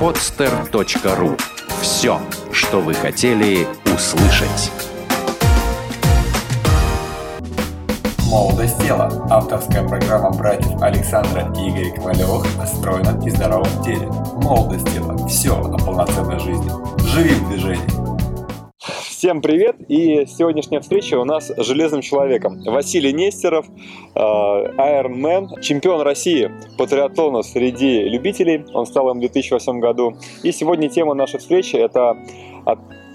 podster.ru Все, что вы хотели услышать. «Молодость тела» – авторская программа братьев Александра и Игоря Ковалевых о стройном и здоровом теле. «Молодость тела» – все о полноценной жизни. Живи в движении! Всем привет! И сегодняшняя встреча у нас с Железным Человеком. Василий Нестеров, э, Iron Man, чемпион России по триатлону среди любителей. Он стал им в 2008 году. И сегодня тема нашей встречи – это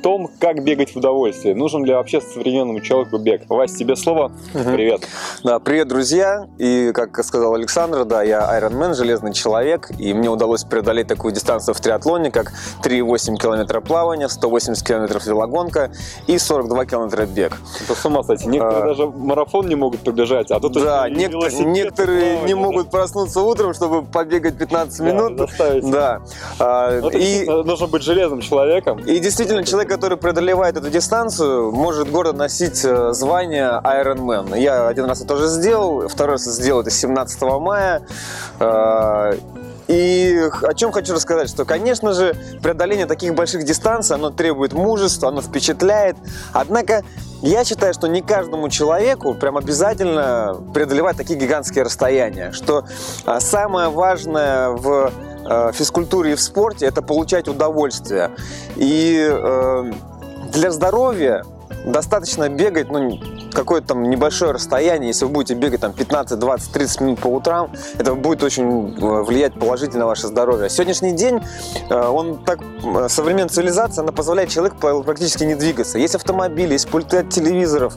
том, как бегать в удовольствие. Нужен ли вообще современному человеку бег? Вась, тебе слово. Угу. Привет. Да, привет, друзья. И, как сказал Александр, да, я Ironman, железный человек, и мне удалось преодолеть такую дистанцию в триатлоне, как 3,8 километра плавания, 180 километров велогонка и 42 километра бег. Это с ума сойти. Некоторые а... даже марафон не могут пробежать, а тут Да, некоторые, некоторые не могут проснуться утром, чтобы побегать 15 минут. Да. Да. А, и... Нужно быть железным человеком. И действительно, человек, который преодолевает эту дистанцию, может гордо носить э, звание Ironman. Я один раз это тоже сделал, второй раз сделал это 17 мая. Э, и о чем хочу рассказать, что, конечно же, преодоление таких больших дистанций, оно требует мужества, оно впечатляет. Однако я считаю, что не каждому человеку прям обязательно преодолевать такие гигантские расстояния, что а, самое важное в э, физкультуре и в спорте – это получать удовольствие. И э, для здоровья достаточно бегать, ну, какое-то там небольшое расстояние, если вы будете бегать там 15, 20, 30 минут по утрам, это будет очень э, влиять положительно на ваше здоровье. Сегодняшний день, э, он так, э, современная цивилизация, она позволяет человеку практически не двигаться. Есть автомобили, есть пульты от телевизоров,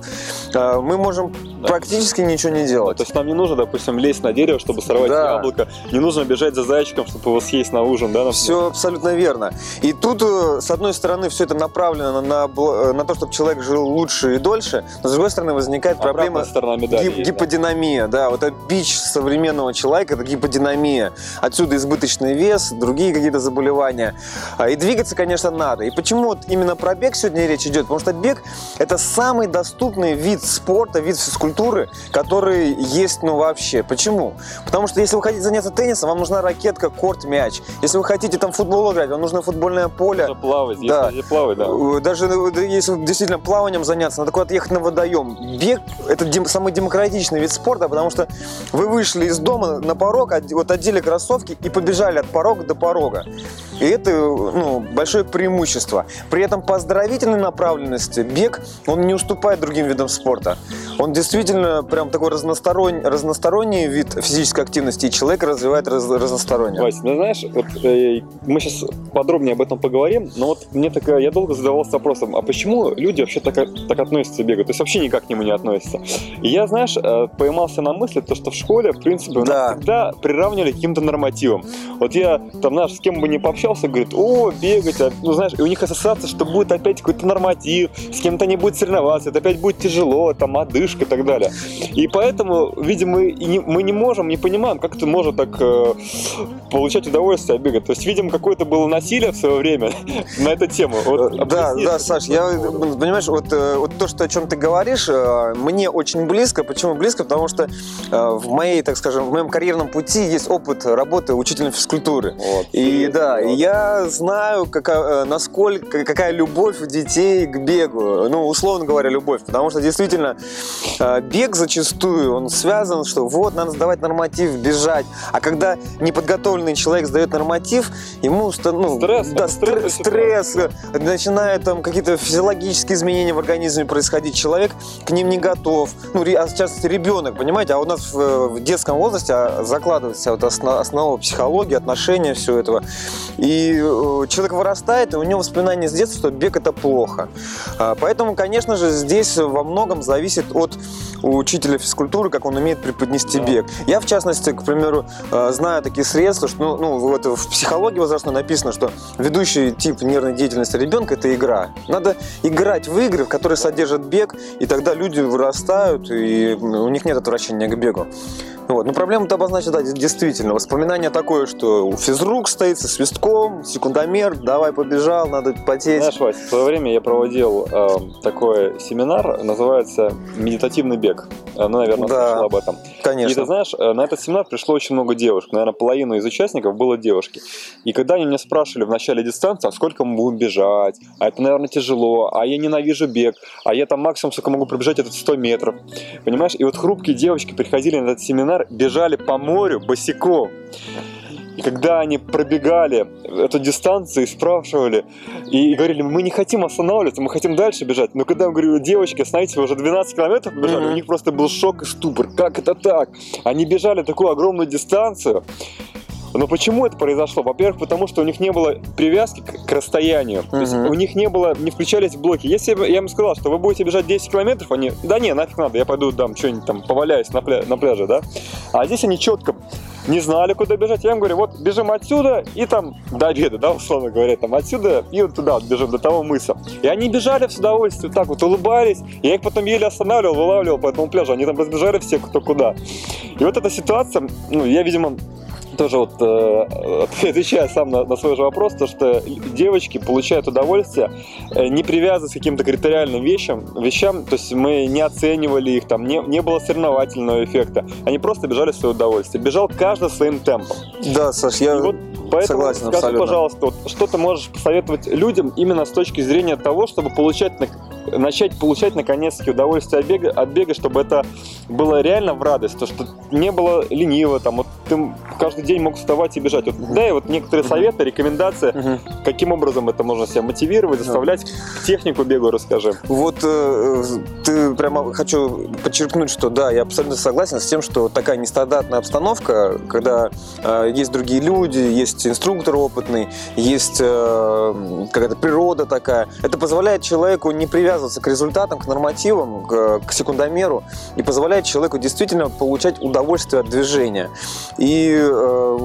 мы можем да. практически ничего не делать. То есть нам не нужно, допустим, лезть на дерево, чтобы сорвать да. яблоко, не нужно бежать за зайчиком, чтобы его съесть на ужин, да? Все абсолютно верно. И тут, с одной стороны, все это направлено на, на то, чтобы человек жил лучше и дольше, но с другой стороны возникает проблема медали, гип- гиподинамия. Да. да, вот это бич современного человека, это гиподинамия. Отсюда избыточный вес, другие какие-то заболевания. А, и двигаться, конечно, надо. И почему вот именно про бег сегодня речь идет? Потому что бег – это самый доступный вид спорта, вид физкультуры, который есть, ну, вообще. Почему? Потому что если вы хотите заняться теннисом, вам нужна ракетка, корт, мяч. Если вы хотите там футбол играть, вам нужно футбольное поле. Нужно плавать, да. если плавать, да. Даже если действительно плаванием заняться, надо куда-то ехать на водоем. Бег – это дем, самый демократичный вид спорта, потому что вы вышли из дома на порог, вот одели кроссовки и побежали от порога до порога. И это ну, большое преимущество. При этом по оздоровительной направленности бег, он не уступает другим видам спорта. Он действительно прям такой разносторонний, разносторонний вид физической активности, и человек развивает раз, разносторонне. Вася, ну знаешь, вот, э, мы сейчас подробнее об этом поговорим, но вот мне такая, я долго задавался вопросом, а почему люди вообще так, так относятся к бегу? То есть вообще никак к нему не относятся. И я, знаешь, э, поймался на мысли, то, что в школе, в принципе, да. нас всегда приравнивали к каким-то нормативам. Вот я там, знаешь, с кем бы не пообщался, общался, говорит, о, бегать, а, ну знаешь, и у них ассоциация, что будет опять какой-то норматив, с кем-то не будет соревноваться, это опять будет тяжело, там, одышка и так далее. И поэтому, видимо, мы не, мы не можем, не понимаем, как это может так э, получать удовольствие от бега. То есть, видимо, какое-то было насилие в свое время на эту тему. Вот, э, да, да, Саш, я, понимаешь, вот, э, вот то, что, о чем ты говоришь, э, мне очень близко. Почему близко? Потому что в моей, так скажем, в моем карьерном пути есть опыт работы учителем физкультуры. Вот, и да, вот. я знаю, какая, насколько, какая любовь у детей к бегу. Ну, условно говоря, любовь. Потому что действительно бег зачастую, он связан, что вот, надо сдавать норматив, бежать. А когда неподготовленный человек сдает норматив, ему ну, стресс, да, стресс, стресс начинают там какие-то физиологические изменения в организме происходить. Человек к ним не готов. Ну, а сейчас ребенок, понимаете, а у нас в, в детском возрасте а, закладывается вот основа, психологии, отношения, все этого. И э, человек вырастает, и у него воспоминания с детства, что бег это плохо. А, поэтому, конечно же, здесь во многом зависит от учителя физкультуры, как он умеет преподнести бег. Я, в частности, к примеру, э, знаю такие средства, что ну, ну, вот в психологии возрастной написано, что ведущий тип нервной деятельности ребенка – это игра. Надо играть в игры, в которые содержат бег, и тогда люди вырастают, и у них нет отвращения к бегу. Вот. Но проблема-то обозначена, да, действительно. Воспоминание такое, что физрук стоит со свистком, секундомер, давай побежал, надо потеть. Знаешь, Вась, в свое время я проводил э, такой семинар, называется «Медитативный бег». Ну, наверное, Да. слышал об этом. И Конечно. ты знаешь, э, на этот семинар пришло очень много девушек. Наверное, половину из участников было девушки. И когда они меня спрашивали в начале дистанции, а сколько мы будем бежать, а это, наверное, тяжело, а я ненавижу бег, а я там максимум, сколько могу пробежать, это 100 метров. Понимаешь? И вот хрупкие девочки приходили на этот семинар, бежали по морю босиком. И когда они пробегали эту дистанцию и спрашивали, и говорили, мы не хотим останавливаться, мы хотим дальше бежать. Но когда я говорю, девочки, остановитесь, вы уже 12 километров побежали, Мгм. у них просто был шок и ступор. Как это так? Они бежали такую огромную дистанцию. Но почему это произошло? Во-первых, потому что у них не было привязки к, к расстоянию. То есть у них не было, не включались блоки. Если бы я им сказал, что вы будете бежать 10 километров, они, да не, нафиг надо, я пойду там что-нибудь там поваляюсь на, пля- на пляже, да? А здесь они четко не знали, куда бежать. Я им говорю, вот бежим отсюда и там до обеда, да, условно говоря, там отсюда и вот туда вот бежим, до того мыса. И они бежали с удовольствием, так вот улыбались. Я их потом еле останавливал, вылавливал по этому пляжу. Они там разбежали все, кто куда. И вот эта ситуация, ну, я, видимо, тоже вот э, отвечая сам на, на свой же вопрос, то что девочки получают удовольствие, э, не привязываясь к каким-то критериальным вещам, вещам, то есть мы не оценивали их, там не, не было соревновательного эффекта, они просто бежали в свое удовольствие. Бежал каждый своим темпом. Да, Саш, я И вот поэтому согласен скажи, абсолютно. пожалуйста, вот, что ты можешь посоветовать людям именно с точки зрения того, чтобы получать, на- начать получать наконец-таки удовольствие от бега, от бега, чтобы это было реально в радость, то что не было лениво, там, вот ты каждый день мог вставать и бежать. Вот, дай вот некоторые советы, рекомендации, Мгм. каким образом это можно себя мотивировать, заставлять, технику бегу расскажи. Вот э, ты прямо хочу подчеркнуть, что да, я абсолютно согласен с тем, что такая нестандартная обстановка, когда э, есть другие люди, есть инструктор опытный, есть э, какая-то природа такая, это позволяет человеку не привязываться к результатам, к нормативам, к, к секундомеру и позволяет человеку действительно получать удовольствие от движения. И э,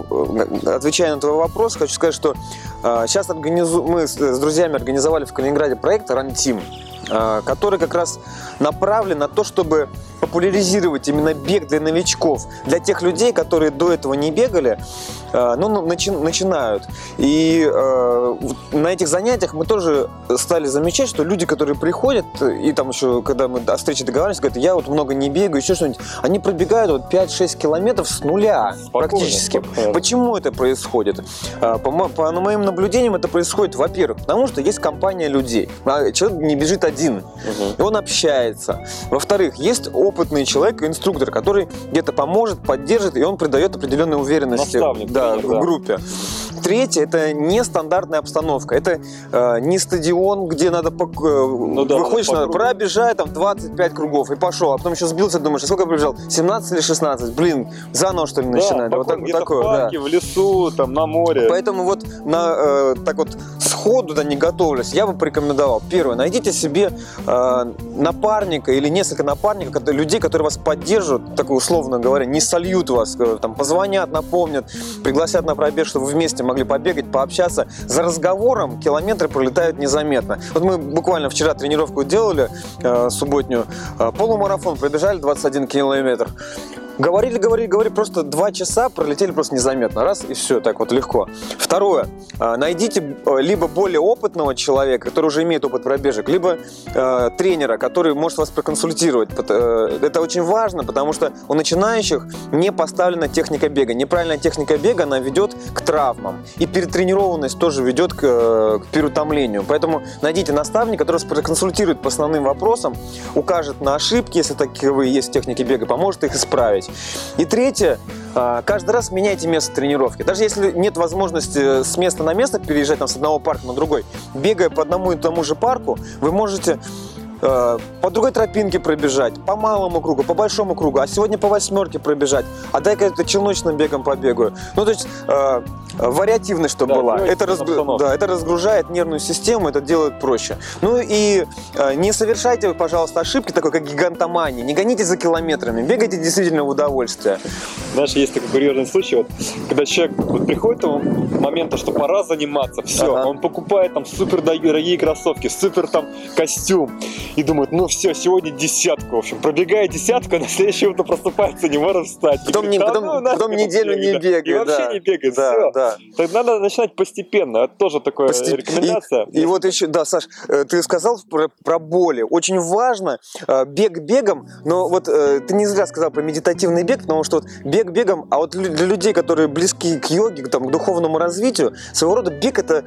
отвечая на твой вопрос, хочу сказать, что э, сейчас организу... мы с, друзьями организовали в Калининграде проект «Рантим», э, который как раз направлен на то, чтобы популяризировать именно бег для новичков, для тех людей, которые до этого не бегали, э, но ну, начи- начинают. И э, на этих занятиях мы тоже стали замечать, что люди, которые приходят, и там еще, когда мы о встрече договаривались, говорят, я вот много не бегаю, еще что-нибудь, они пробегают вот 5-6 километров с нуля Спокойно, практически. спокойно. Почему это происходит? А, По, по моим наблюдениям это происходит, во-первых, потому что есть компания людей. А Человек не бежит один, и он общается. Во-вторых, есть опытный человек, инструктор, который где-то поможет, поддержит, и он придает определенной уверенности Наставник, да, тренер, да. группе. Третье – это нестандартная обстановка. Это э, не стадион, где надо пок- э, да, выходишь, надо пробежать там 25 кругов и пошел, а потом еще сбился, думаешь, а сколько я пробежал? 17 или 16? Блин, заново что ли начинать? Да, вот так, где-то такое, в да. парке, в лесу, там, на море. Поэтому вот на, э, так вот сходу, да, не готовлюсь, я бы порекомендовал. Первое, найдите себе э, напарника или несколько напарников, кото- людей, которые вас поддержат, так условно говоря, не сольют вас, э, там, позвонят, напомнят, пригласят на пробег, чтобы вы вместе могли побегать, пообщаться. За разговором километры пролетают незаметно. Вот мы буквально вчера тренировку делали, э, субботнюю, э, полумарафон пробежали 21 километр. Говорили, говорили, говорили, просто два часа пролетели просто незаметно. Раз, и все, так вот легко. Второе. а, Найдите э, либо более опытного человека, который уже имеет опыт пробежек, либо э, тренера, который может вас проконсультировать. Э, Это очень важно, потому что у начинающих не поставлена техника бега. Неправильная техника бега, она ведет к травмам. И перетренированность тоже ведет к, э, к переутомлению. Поэтому найдите наставника, который вас проконсультирует по основным вопросам, укажет на ошибки, если таковые есть в технике бега, поможет их исправить. И третье, а, каждый раз меняйте место тренировки. Даже если нет возможности с места на место переезжать там, с одного парка на другой, бегая по одному и тому же парку, вы можете э, по другой тропинке пробежать, по малому кругу, по большому кругу, а сегодня по восьмерке пробежать, а дай-ка это челночным бегом побегаю. Ну, то есть э, вариативность, чтобы Да, была. Это, обстановку. да, это разгружает нервную систему, это делает проще. Ну и э, не совершайте, пожалуйста, ошибки такой, как гигантомания. Не гоните за километрами, бегайте действительно в удовольствие. Знаешь, есть такой курьезный случай, вот, когда человек вот, приходит к моменту, что пора заниматься, все, Ага. он покупает там супер дорогие кроссовки, супер там костюм, и думают, ну все, сегодня десятку, в общем, пробегая десятку, а на следующее утро просыпается, не может встать. Потом, говорит, не, «Да потом, ну потом неделю не бег, да». бегает. И вообще да. не бегает, Да, все. да. Так надо начинать постепенно, это тоже такая Постеп- рекомендация. И, и вот еще, да, Саш, э, ты сказал про, про боли. Очень важно э, бег бегом, но вот э, ты не зря сказал про медитативный бег, потому что вот бег бегом, а вот для людей, которые близки к йоге, к, там, к духовному развитию, своего рода бег это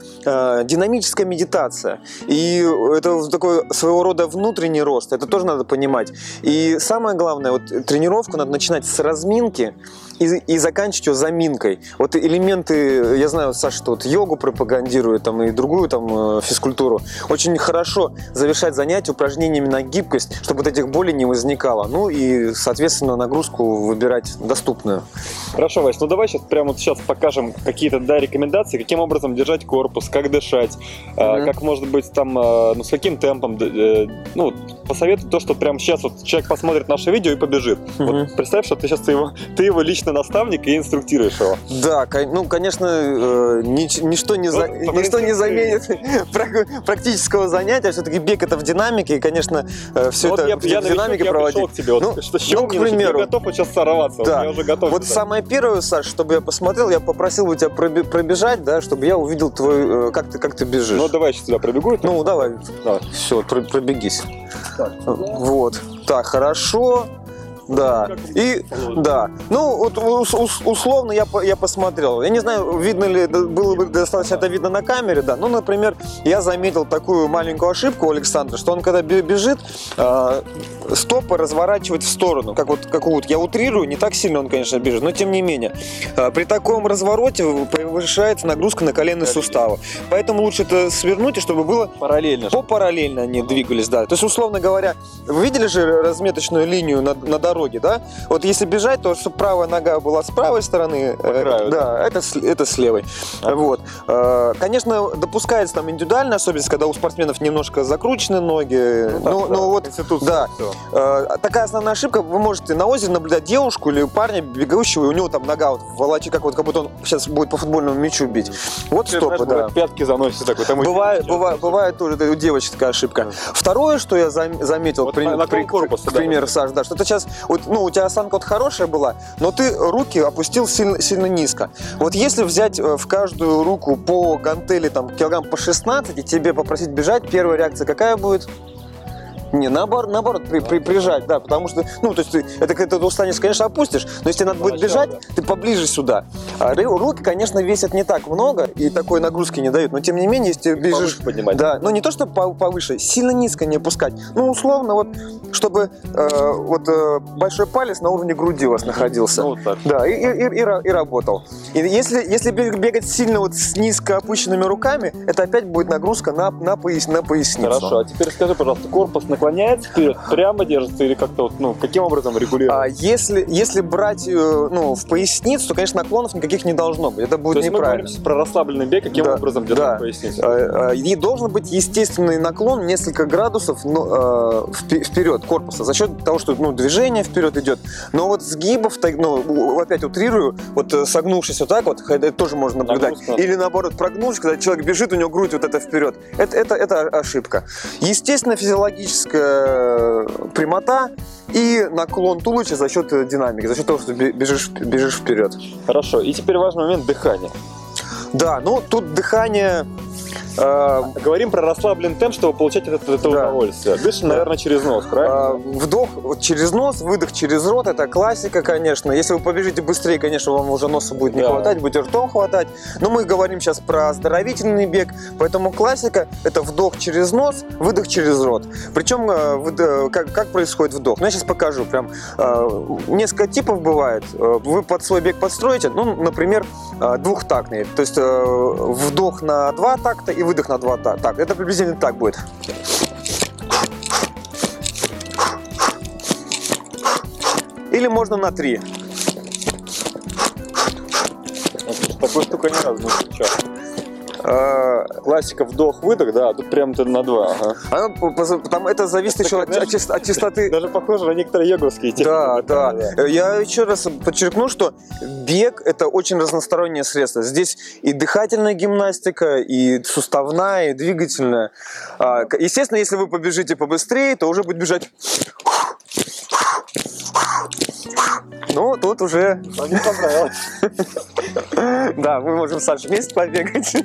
динамическая медитация. И это такой своего рода внутренний рост, это тоже надо понимать. И самое главное, вот тренировку надо начинать с разминки, и, и заканчивать ее заминкой. Вот элементы, я знаю, Саша, что вот йогу пропагандирует, там, и другую там э, физкультуру. Очень хорошо завершать занятия упражнениями на гибкость, чтобы вот этих болей не возникало. Ну и, соответственно, нагрузку выбирать доступную. Хорошо, Вась, ну давай сейчас прямо вот сейчас покажем какие-то да, рекомендации, каким образом держать корпус, как дышать, Мгм. как может быть там, э, ну с каким темпом, э, ну посоветуй то, что прямо сейчас вот человек посмотрит наше видео и побежит. Мгм. Вот представь, что ты сейчас ты его, ты его личный наставник и инструктируешь его. Да, ну, конечно, э, нич- ничто не, за- Вот, ничто не заменит прак- практического занятия. Все-таки бег это в динамике, и, конечно, все вот это я, в я, динамике я проводить. к тебе, вот, Ну, что, с чего ну, к мне примеру. я готов вот сейчас сорваться, Да. вот я уже готов. Вот сюда. самое первое, Саш, чтобы я посмотрел, я попросил бы тебя пробежать, да, чтобы я увидел твой, э, как ты, как ты бежишь. Ну давай я сейчас сюда пробегу. Ну, давай, Давай. все, пробегись. Так, Вот. Так, хорошо. Да. И да. Ну, вот ус- ус- условно я, я посмотрел. Я не знаю, видно ли, было бы достаточно это видно на камере, да. Ну, например, я заметил такую маленькую ошибку у Александра, что он когда бе- бежит, э, стопы разворачивать в сторону. Как вот, как вот я утрирую, не так сильно он, конечно, бежит, но тем не менее. Э, при таком развороте повышается нагрузка на коленные суставы. Поэтому лучше это свернуть, и чтобы было Параллельно. по параллельно они двигались, да. То есть, условно говоря, вы видели же разметочную линию на, на дороге, да? Вот если бежать, то чтобы правая нога была с правой стороны, По э, краю, да, это, с- это с левой. Вот. Э, Конечно, допускается там индивидуальная особенность, когда у спортсменов немножко закручены ноги. так, Ну, да, ну вот, Конституция, да. всё. Э, такая основная ошибка. Вы можете на озере наблюдать девушку или парня бегающего, и у него там нога вот волочит, как вот как будто он сейчас будет по футбольному мячу бить. Вот Ты, стопы, знаешь, да. Пятки заносит такой. Там Бывает, бывает, бывает тоже у девочек такая ошибка. Второе, что я зам- заметил, Вот при- на- при- корпуса, к да. примеру, Саш, да, что ты сейчас, вот, ну, у тебя осанка вот хорошая была, но ты руки опустил сильно, сильно низко. Вот если взять э, в каждую руку по гантели там килограмм по 16 и тебе попросить бежать, первая реакция какая будет? Не, наоборот, наоборот при- при- прижать, да, потому что, ну, то есть ты, это когда ты устанешь, конечно, опустишь, но если тебе надо будет бежать, ты поближе сюда. А руки, конечно, весят не так много и такой нагрузки не дают, но тем не менее, если ты бежишь... Повыше поднимать. Да, но не то, чтобы по- повыше, сильно низко не опускать. Ну, условно, вот, чтобы э, вот э, большой палец на уровне груди у вас находился. Ну, вот так. Да, и, и, и- и и работал. И если, если бег- бегать сильно вот с низко опущенными руками, это опять будет нагрузка на, на, пояс, на поясницу. Хорошо, а теперь скажи, пожалуйста, корпус наклоняется вперед, прямо держится или как-то вот, ну, каким образом регулируется? А если, если брать э, ну, в поясницу, то, конечно, наклонов никаких не должно быть. Это То будет есть мы говорим неправильно. про расслабленный бег, каким Да, образом держать да. поясницу? Э, э, И должен быть естественный наклон несколько градусов ну, впе- вперед корпуса за счет того, что ну, движение вперед идет. Но вот сгибов, ну, опять утрирую, вот э, согнувшись вот так вот, это тоже можно наблюдать. Нагрузка. Или наоборот прогнувшись, когда человек бежит, у него грудь вот это вперед. Это, это, это ошибка. Естественно, физиологическая прямота и наклон туловища за счет э, динамики, за счет того, что бе- бежишь, бежишь вперед. Хорошо, и теперь важный момент дыхания. Да, ну тут дыхание... э, Говорим про расслабленный темп, чтобы получать от этого Да. удовольствие. Дышим, Да. наверное, через нос, правильно? А, Вдох через нос, выдох через рот, это классика, конечно. Если вы побежите быстрее, конечно, вам уже носа будет не Да. хватать, будете ртом хватать. Но мы говорим сейчас про оздоровительный бег, поэтому классика – это вдох через нос, выдох через рот. Причем э, э, как, как происходит вдох? Ну, я сейчас покажу. Прям э, несколько типов бывает. Вы под свой бег подстроите, ну, например, двухтактный. То есть вдох на два такта и выдох на два та- такта. Это приблизительно так будет. Или можно на три. Такой штукой ни разу не встречал. Классика вдох-выдох, да, а тут прям ты на два. ага. Она там это зависит Это еще от, чис- от чистоты. Даже похоже на некоторые йоговские техники. Да, да. Э, Я еще раз подчеркну, что бег это очень разностороннее средство. Здесь и дыхательная гимнастика, и суставная, и двигательная. А, Естественно, если вы побежите побыстрее, то уже будет бежать. Ну, тут уже, Мне понравилось. да, мы можем, Саша, вместе побегать.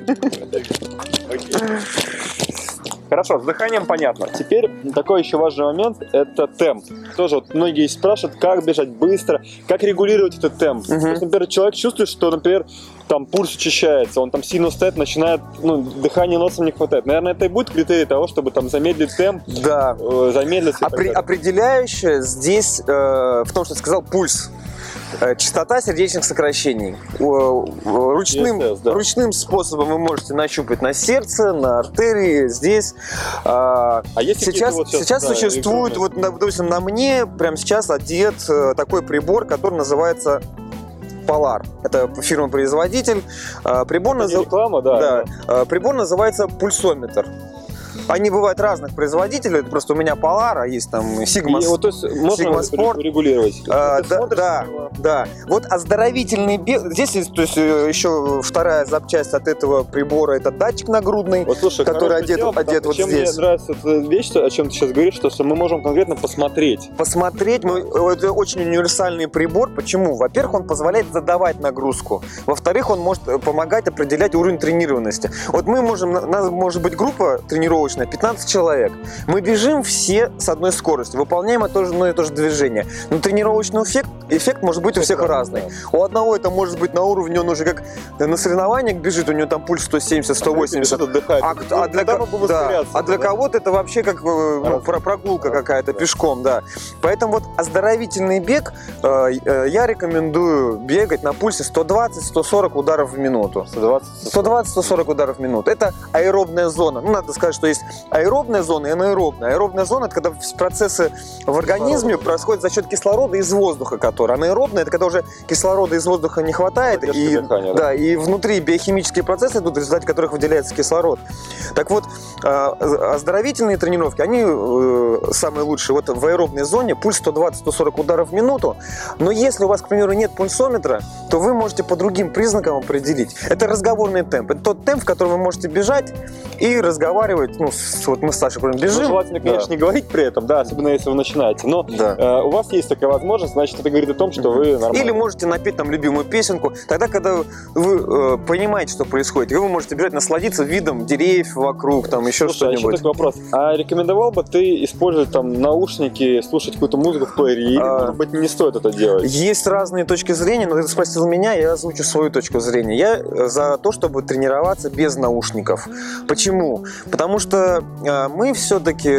Хорошо, с дыханием понятно. Теперь такой еще важный момент – это темп. Тоже вот многие спрашивают, как бежать быстро, как регулировать этот темп. То есть, например, человек чувствует, что, например, там пульс учащается, он там сильно устает, начинает, ну, дыхания носом не хватает. Наверное, это и будет критерий того, чтобы там замедлить темп, Да. э, замедлиться. и так Опре- далее. определяющее здесь э, в том, что сказал, пульс. Э, Частота сердечных сокращений. Ручным, ESS, да. ручным способом вы можете нащупать на сердце, на артерии, здесь. А, А есть Сейчас, вот сейчас да, существует, вот, допустим, на мне прямо сейчас одет э, такой прибор, который называется Polar. Это фирма-производитель. А, Прибор, Это реклама, да. да. А, Прибор называется пульсометр. Они бывают разных производителей. Это просто у меня Polar, а есть там Sigma. И вот, то есть, можно Sigma Sport. регулировать. А, да, смотришь да, да. Вот оздоровительный бег. Здесь есть, то есть, э, еще вторая запчасть от этого прибора. Это датчик нагрудный. Вот слушай, который одет- тема, одет вот чем здесь. мне нравится эта вещь, о чем ты сейчас говоришь, что, что мы можем конкретно посмотреть. посмотреть. Мы, это очень универсальный прибор. Почему? Во-первых, он позволяет задавать нагрузку. Во-вторых, он может э, помогать определять уровень тренированности. Вот мы можем, у нас может быть группа тренировочная, 15 человек. Мы бежим все с одной скоростью, выполняем одно и то же движение. Но тренировочный эффект, эффект может быть у всех разный. У одного это может быть на уровне, он уже как на соревнованиях бежит, у него там пульс 170, 180. Бежит, отдыхает. А, кто- а для, да, а для кого-то это вообще как ну, прогулка какая-то пешком, да. Поэтому вот оздоровительный бег э, э, я рекомендую бегать на пульсе 120-140 ударов в минуту. 120 120-140 ударов в минуту. Это аэробная зона. Ну, надо сказать, что есть аэробная зона и анаэробная. Аэробная зона – это когда процессы в организме происходят за счет кислорода из воздуха, который. Анаэробная – это когда уже кислорода из воздуха не хватает. Задержка И, дыхания, да. да, и внутри биохимические процессы идут, в результате которых выделяется кислород. Так вот, э, оздоровительные тренировки, они э, самые лучшие. Вот в аэробной зоне пульс 120-140 ударов в минуту. Но если у вас, к примеру, нет пульсометра, то вы можете по другим признакам определить. Это разговорный темп. Это тот темп, в котором вы можете бежать и разговаривать. Ну, вот мы с Сашей Ну, бежим. желательно, конечно, не говорить при этом, да, особенно если вы начинаете. Но Да. э, у вас есть такая возможность, значит, это говорит о том, что вы нормально. Или можете напеть там любимую песенку. Тогда, когда вы э, понимаете, что происходит, вы можете бежать, насладиться видом деревьев вокруг, там еще Слушай, а еще что-нибудь. такой вопрос. А рекомендовал бы ты использовать там наушники, слушать какую-то музыку в плеере? Или, А. может быть, не стоит это делать? Есть разные точки зрения, но ты спросил меня, я озвучу свою точку зрения. Я э, за то, чтобы тренироваться без наушников. Почему? Потому что э, мы все-таки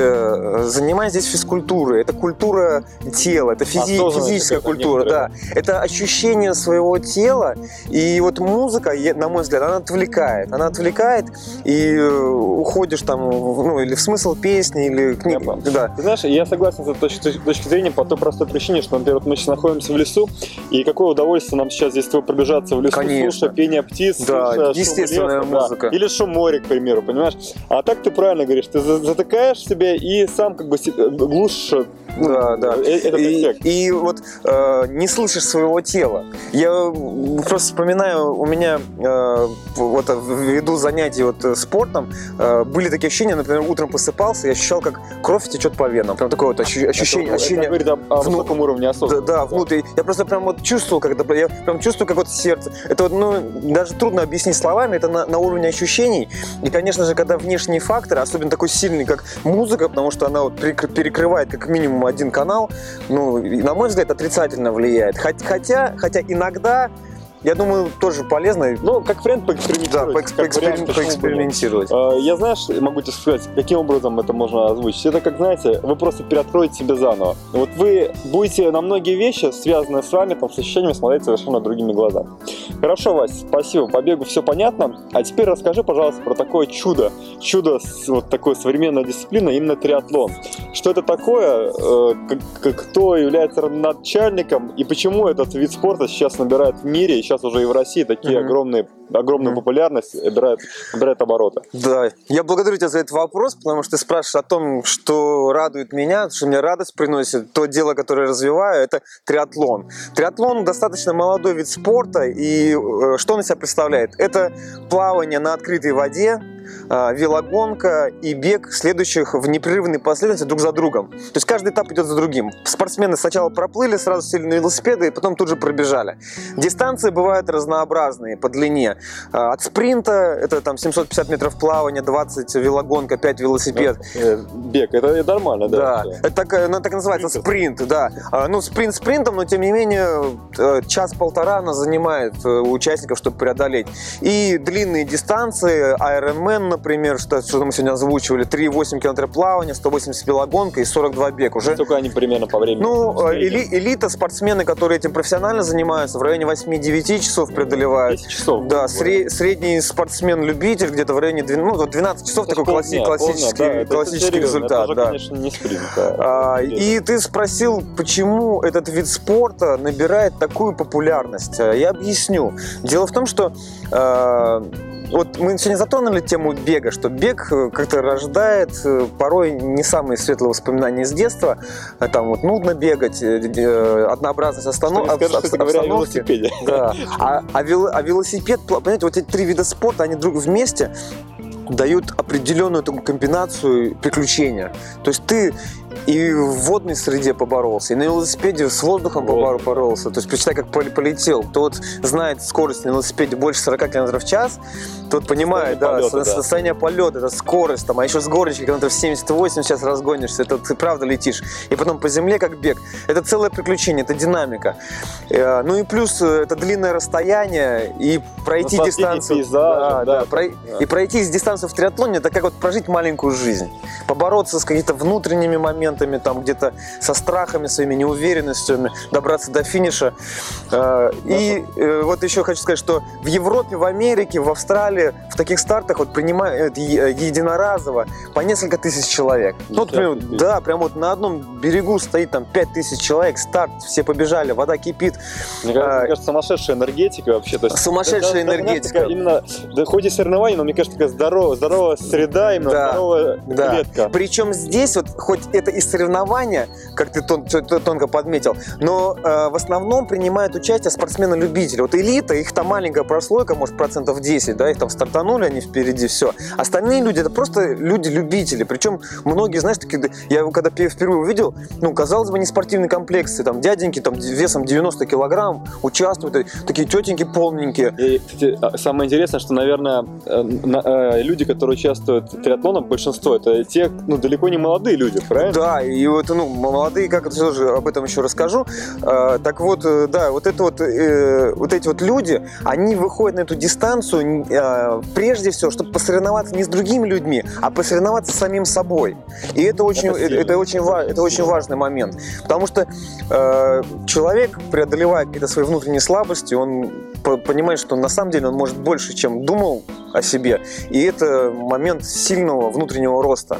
занимаемся здесь физкультурой. Это культура тела, это физи- физическая культура, да. Это ощущение своего тела. И вот музыка, на мой взгляд, она отвлекает. Она отвлекает, и э, уходишь там, ну, или в смысл песни, или книги. Да. Ты знаешь, я согласен с этой точки, точки зрения по той простой причине, что, например, вот мы сейчас находимся в лесу, и какое удовольствие нам сейчас здесь пробежаться в лесу, Конечно. слушая пение птиц, Да, слушая естественная леса, да. музыка. Или шум моря, к примеру, понимаешь? А так ты правильно говоришь, ты за- затыкаешь себя и сам как бы глушишь ну, Да, да. э- этот и, и вот э, не слышишь своего тела. Я просто вспоминаю, у меня э, вот ввиду занятий вот э, спортом э, были такие ощущения, например, утром просыпался, я ощущал, как кровь течет по венам. Прям такое вот ощу- ощущение. это, ощущение это говорит о, о вну- высоком уровне да, осознанности. да, внутри. Я просто прям вот чувствовал, когда я прям чувствую, как вот сердце. Это вот, ну, даже трудно объяснить словами, это на, на уровне ощущений. И, конечно же, когда внешние факторы, особенно такой сильный, как музыка, потому что она вот перекр- перекрывает как минимум один канал, ну, на мой взгляд, отрицательно влияет. Хот- Хотя, хотя иногда, я думаю, тоже полезно Ну, как вариант да, поэкспериментировать. вариант, поэксперим- бы нет. поэкспериментировать. Э, Я, знаешь, могу тебе сказать, каким образом это можно озвучить. Это как, знаете, вы просто переоткроете себя заново. Вот вы будете на многие вещи, связанные с вами, там, с ощущениями, смотреть совершенно другими глазами. Хорошо, Вась, спасибо. По бегу все понятно. А теперь расскажи, пожалуйста, про такое чудо. Чудо, вот такой современная дисциплина, именно триатлон. Что это такое, э, кто является начальником и почему этот вид спорта сейчас набирает в мире, и сейчас уже и в России такие Мгм. огромные, огромную Мгм. популярность набирают, набирают обороты. Да, я благодарю тебя за этот вопрос, потому что ты спрашиваешь о том, что радует меня, что мне радость приносит. То дело, которое я развиваю, это триатлон. Триатлон достаточно молодой вид спорта, и э, что он из себя представляет? Это плавание на открытой воде, велогонка и бег следующих в непрерывной последовательности друг за другом. То есть каждый этап идет за другим. Спортсмены сначала проплыли, сразу сели на велосипеды и потом тут же пробежали. Дистанции бывают разнообразные по длине. А, От спринта это там 750 метров плавания, 20 велогонка, 5 велосипед. Э, Бег, это нормально, да. Да, это так, э, ну, так называется спринт, да. А, Ну, спринт спринтом, но тем не менее э, час-полтора она занимает э, у участников, чтобы преодолеть. И длинные дистанции, Ironman, например, что, что мы сегодня озвучивали, 3,8 километра плавания, 180 велогонка и 42 бег. Уже Сколько они примерно по времени? ну, э, эли- элита, спортсмены, которые этим профессионально занимаются, в районе 8-9 часов преодолевают. 10 часов. Да, сре- средний спортсмен-любитель где-то в районе 12, ну, вот 12 часов, Это такой полдня, класси- полдня, классический, да, это классический серьезно, результат. Это уже, да. конечно, не спринт. да. А, и ты спросил, почему этот вид спорта набирает такую популярность. А, Я объясню. Дело в том, что э, вот мы сегодня затронули тему бега, что бег э, как-то рождает э, порой не самые светлые воспоминания из детства. А Там вот нудно бегать, э, э, однообразность Что останов... не скажешь, обс- кстати говоря, о обстановки. велосипеде. Да. А, а вело- а велосипед, понимаете, вот эти три вида спорта, они друг вместе дают определенную такую комбинацию приключения. То есть ты и в водной среде поборолся, и на велосипеде с воздухом Вот. побор- поборолся. То есть представь, как пол- полетел. Кто вот знает скорость на велосипеде больше 40 км в час, тот понимает, да, Состояние полета, со- да. состояние полета, это скорость, там, а еще с горочки, километров 70-80 сейчас разгонишься, это ты правда летишь. И потом по земле как бег. Это целое приключение, это динамика. Э, Ну и плюс э, это длинное расстояние и пройти Наслаждение дистанцию. пейзажем, да, прой- да. И пройти дистанцию в триатлоне это как вот прожить маленькую жизнь. Побороться с какими-то внутренними моментами, там где-то со страхами, своими неуверенностями, добраться до финиша. Э, И э, вот еще хочу сказать, что в Европе, в Америке, в Австралии в таких стартах вот принимают е- единоразово по несколько тысяч человек. Ну, вот, например, да, прям вот на одном берегу стоит там 5 тысяч человек, старт, все побежали, вода кипит. Мне кажется, А, мне кажется, сумасшедшая энергетика вообще. То есть, Сумасшедшая знаешь, энергетика. такая именно, да хоть и соревнование, но мне кажется, такая здоровая, здоровая среда, именно Да, здоровая да. клетка. Причем здесь вот, хоть это и соревнования, как ты тон- тонко подметил, но э, в основном принимают участие спортсмены-любители. Вот элита, их там маленькая прослойка, может, процентов 10, да, их там стартанули, они впереди, все. Остальные люди, это просто люди-любители. Причем многие, знаешь, такие, я его когда пе- впервые увидел, ну, казалось бы, не спортивные комплексы, там, дяденьки, там, весом 90 килограмм участвуют, такие тетеньки полненькие. И, кстати, а, самое интересное, что, наверное, э, э, люди, которые участвуют в триатлоне, большинство, это те, ну, далеко не молодые люди, правильно? Да, и вот, ну, молодые, как это тоже об этом еще расскажу. А, так вот, э, да, вот это вот, э, вот эти вот люди, они выходят на эту дистанцию э, прежде всего, чтобы посоревноваться не с другими людьми, а посоревноваться с самим собой. И это очень, Это это, это очень, ва- это очень важный момент, потому что э, человек преодолевая какие-то свои внутренние слабости, он понимает, что на самом деле он может больше, чем думал о себе, и это момент сильного внутреннего роста.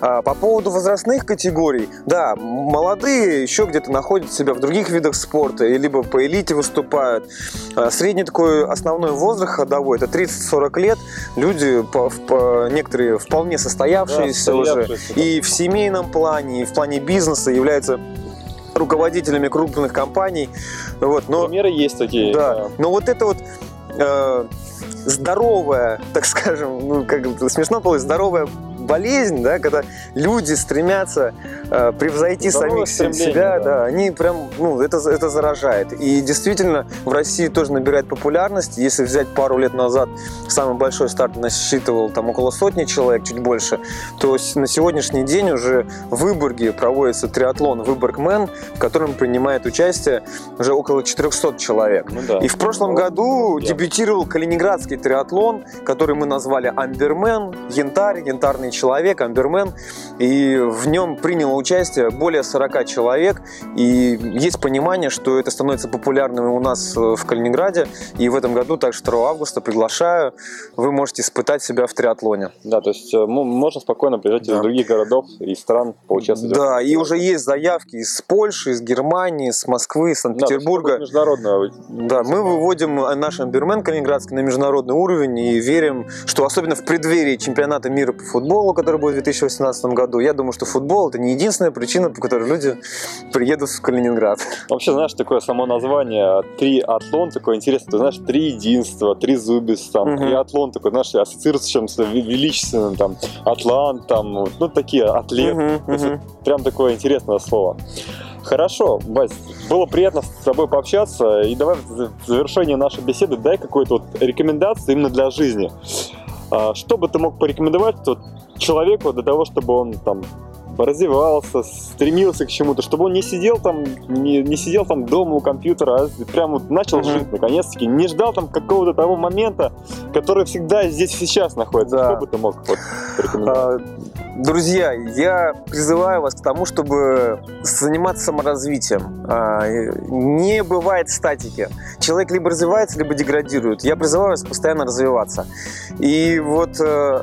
А по поводу возрастных категорий, да, молодые еще где-то находят себя в других видах спорта, либо по элите выступают. А Средний такой основной возраст ходовой, это 30-40 лет. Люди, по- по- некоторые вполне состоявшиеся Да, уже, состоявшиеся, да. и в семейном плане, и в плане бизнеса являются руководителями крупных компаний. Вот, но, Примеры есть такие. да, но вот это вот э, здоровая, так скажем, ну как смешно получилось, здоровая болезнь, да, когда люди стремятся э, превзойти Здоровое самих себя, да. да. они прям, ну, это, это заражает. И действительно, в России тоже набирает популярность. Если взять пару лет назад, самый большой старт насчитывал там около сотни человек, чуть больше, то на сегодняшний день уже в Выборге проводится триатлон Выборгмен, в котором принимает участие уже около 400 человек. Ну да. И в прошлом Ну, году я- дебютировал Калининградский триатлон, который мы назвали Амбермен, Янтарь, Янтарные человек, Амбермен, и в нем приняло участие более 40 человек, и есть понимание, что это становится популярным у нас э, в Калининграде, и в этом году, также 2 августа, приглашаю, вы можете испытать себя в триатлоне. Да, то есть э, можно спокойно приезжать да. из других городов и стран поучаствовать. Да, и уже есть заявки из Польши, из Германии, с Москвы, из Санкт-Петербурга. Да, международная. Да, мы выводим наш Амбермен калининградский на международный уровень и верим, что особенно в преддверии чемпионата мира по футболу, который будет в 2018 году, я думаю, что футбол это не единственная причина, по которой люди приедут в Калининград. Вообще, знаешь, такое само название три атлон такое интересное, ты знаешь, три единства, три зубис, там, угу. триатлон такой, знаешь, ассоциируется с чем-то величественным, там, атлант, там, ну, такие атлеты. Угу, угу. Прям такое интересное слово. Хорошо, Вась, было приятно с тобой пообщаться. И давай в завершение нашей беседы дай какую-то вот рекомендацию именно для жизни. А, что бы ты мог порекомендовать вот, человеку для того, чтобы он там развивался, стремился к чему-то, чтобы он не сидел там, не, не сидел там дома у компьютера, а прям вот начал mm-hmm. жить наконец-таки, не ждал там какого-то того момента, который всегда здесь сейчас находится. Да. Что бы ты мог вот, порекомендовать? Друзья, я призываю вас к тому, чтобы заниматься саморазвитием. А, не бывает статики. Человек либо развивается, либо деградирует. Я призываю вас постоянно развиваться. И вот э,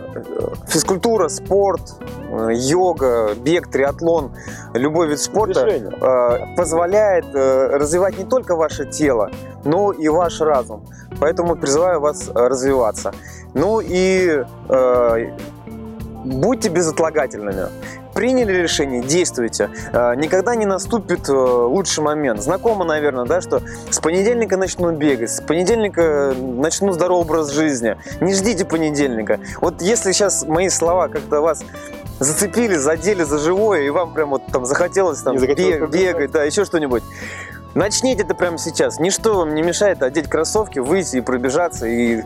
физкультура, спорт, э, йога, бег, триатлон, любой вид спорта э, позволяет развивать не только ваше тело, но и ваш разум. Поэтому призываю вас развиваться. Ну и будьте безотлагательными. Приняли решение, действуйте. А, никогда не наступит э, лучший момент. Знакомо, наверное, да, что с понедельника начну бегать, с понедельника начну здоровый образ жизни. Не ждите понедельника. Вот если сейчас мои слова как-то вас зацепили, задели за живое, и вам прям вот там захотелось там бег, бегать, да, еще что-нибудь. Начните это прямо сейчас. Ничто вам не мешает одеть кроссовки, выйти и пробежаться, и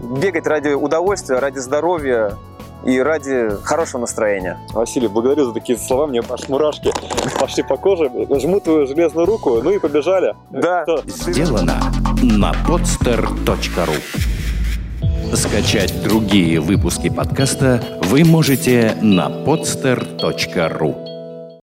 бегать ради удовольствия, ради здоровья, и ради хорошего настроения. Василий, благодарю за такие слова, мне аж мурашки пошли по коже. Жму твою железную руку, ну и побежали. Да. Сделано на podster.ru Скачать другие выпуски подкаста вы можете на podster.ru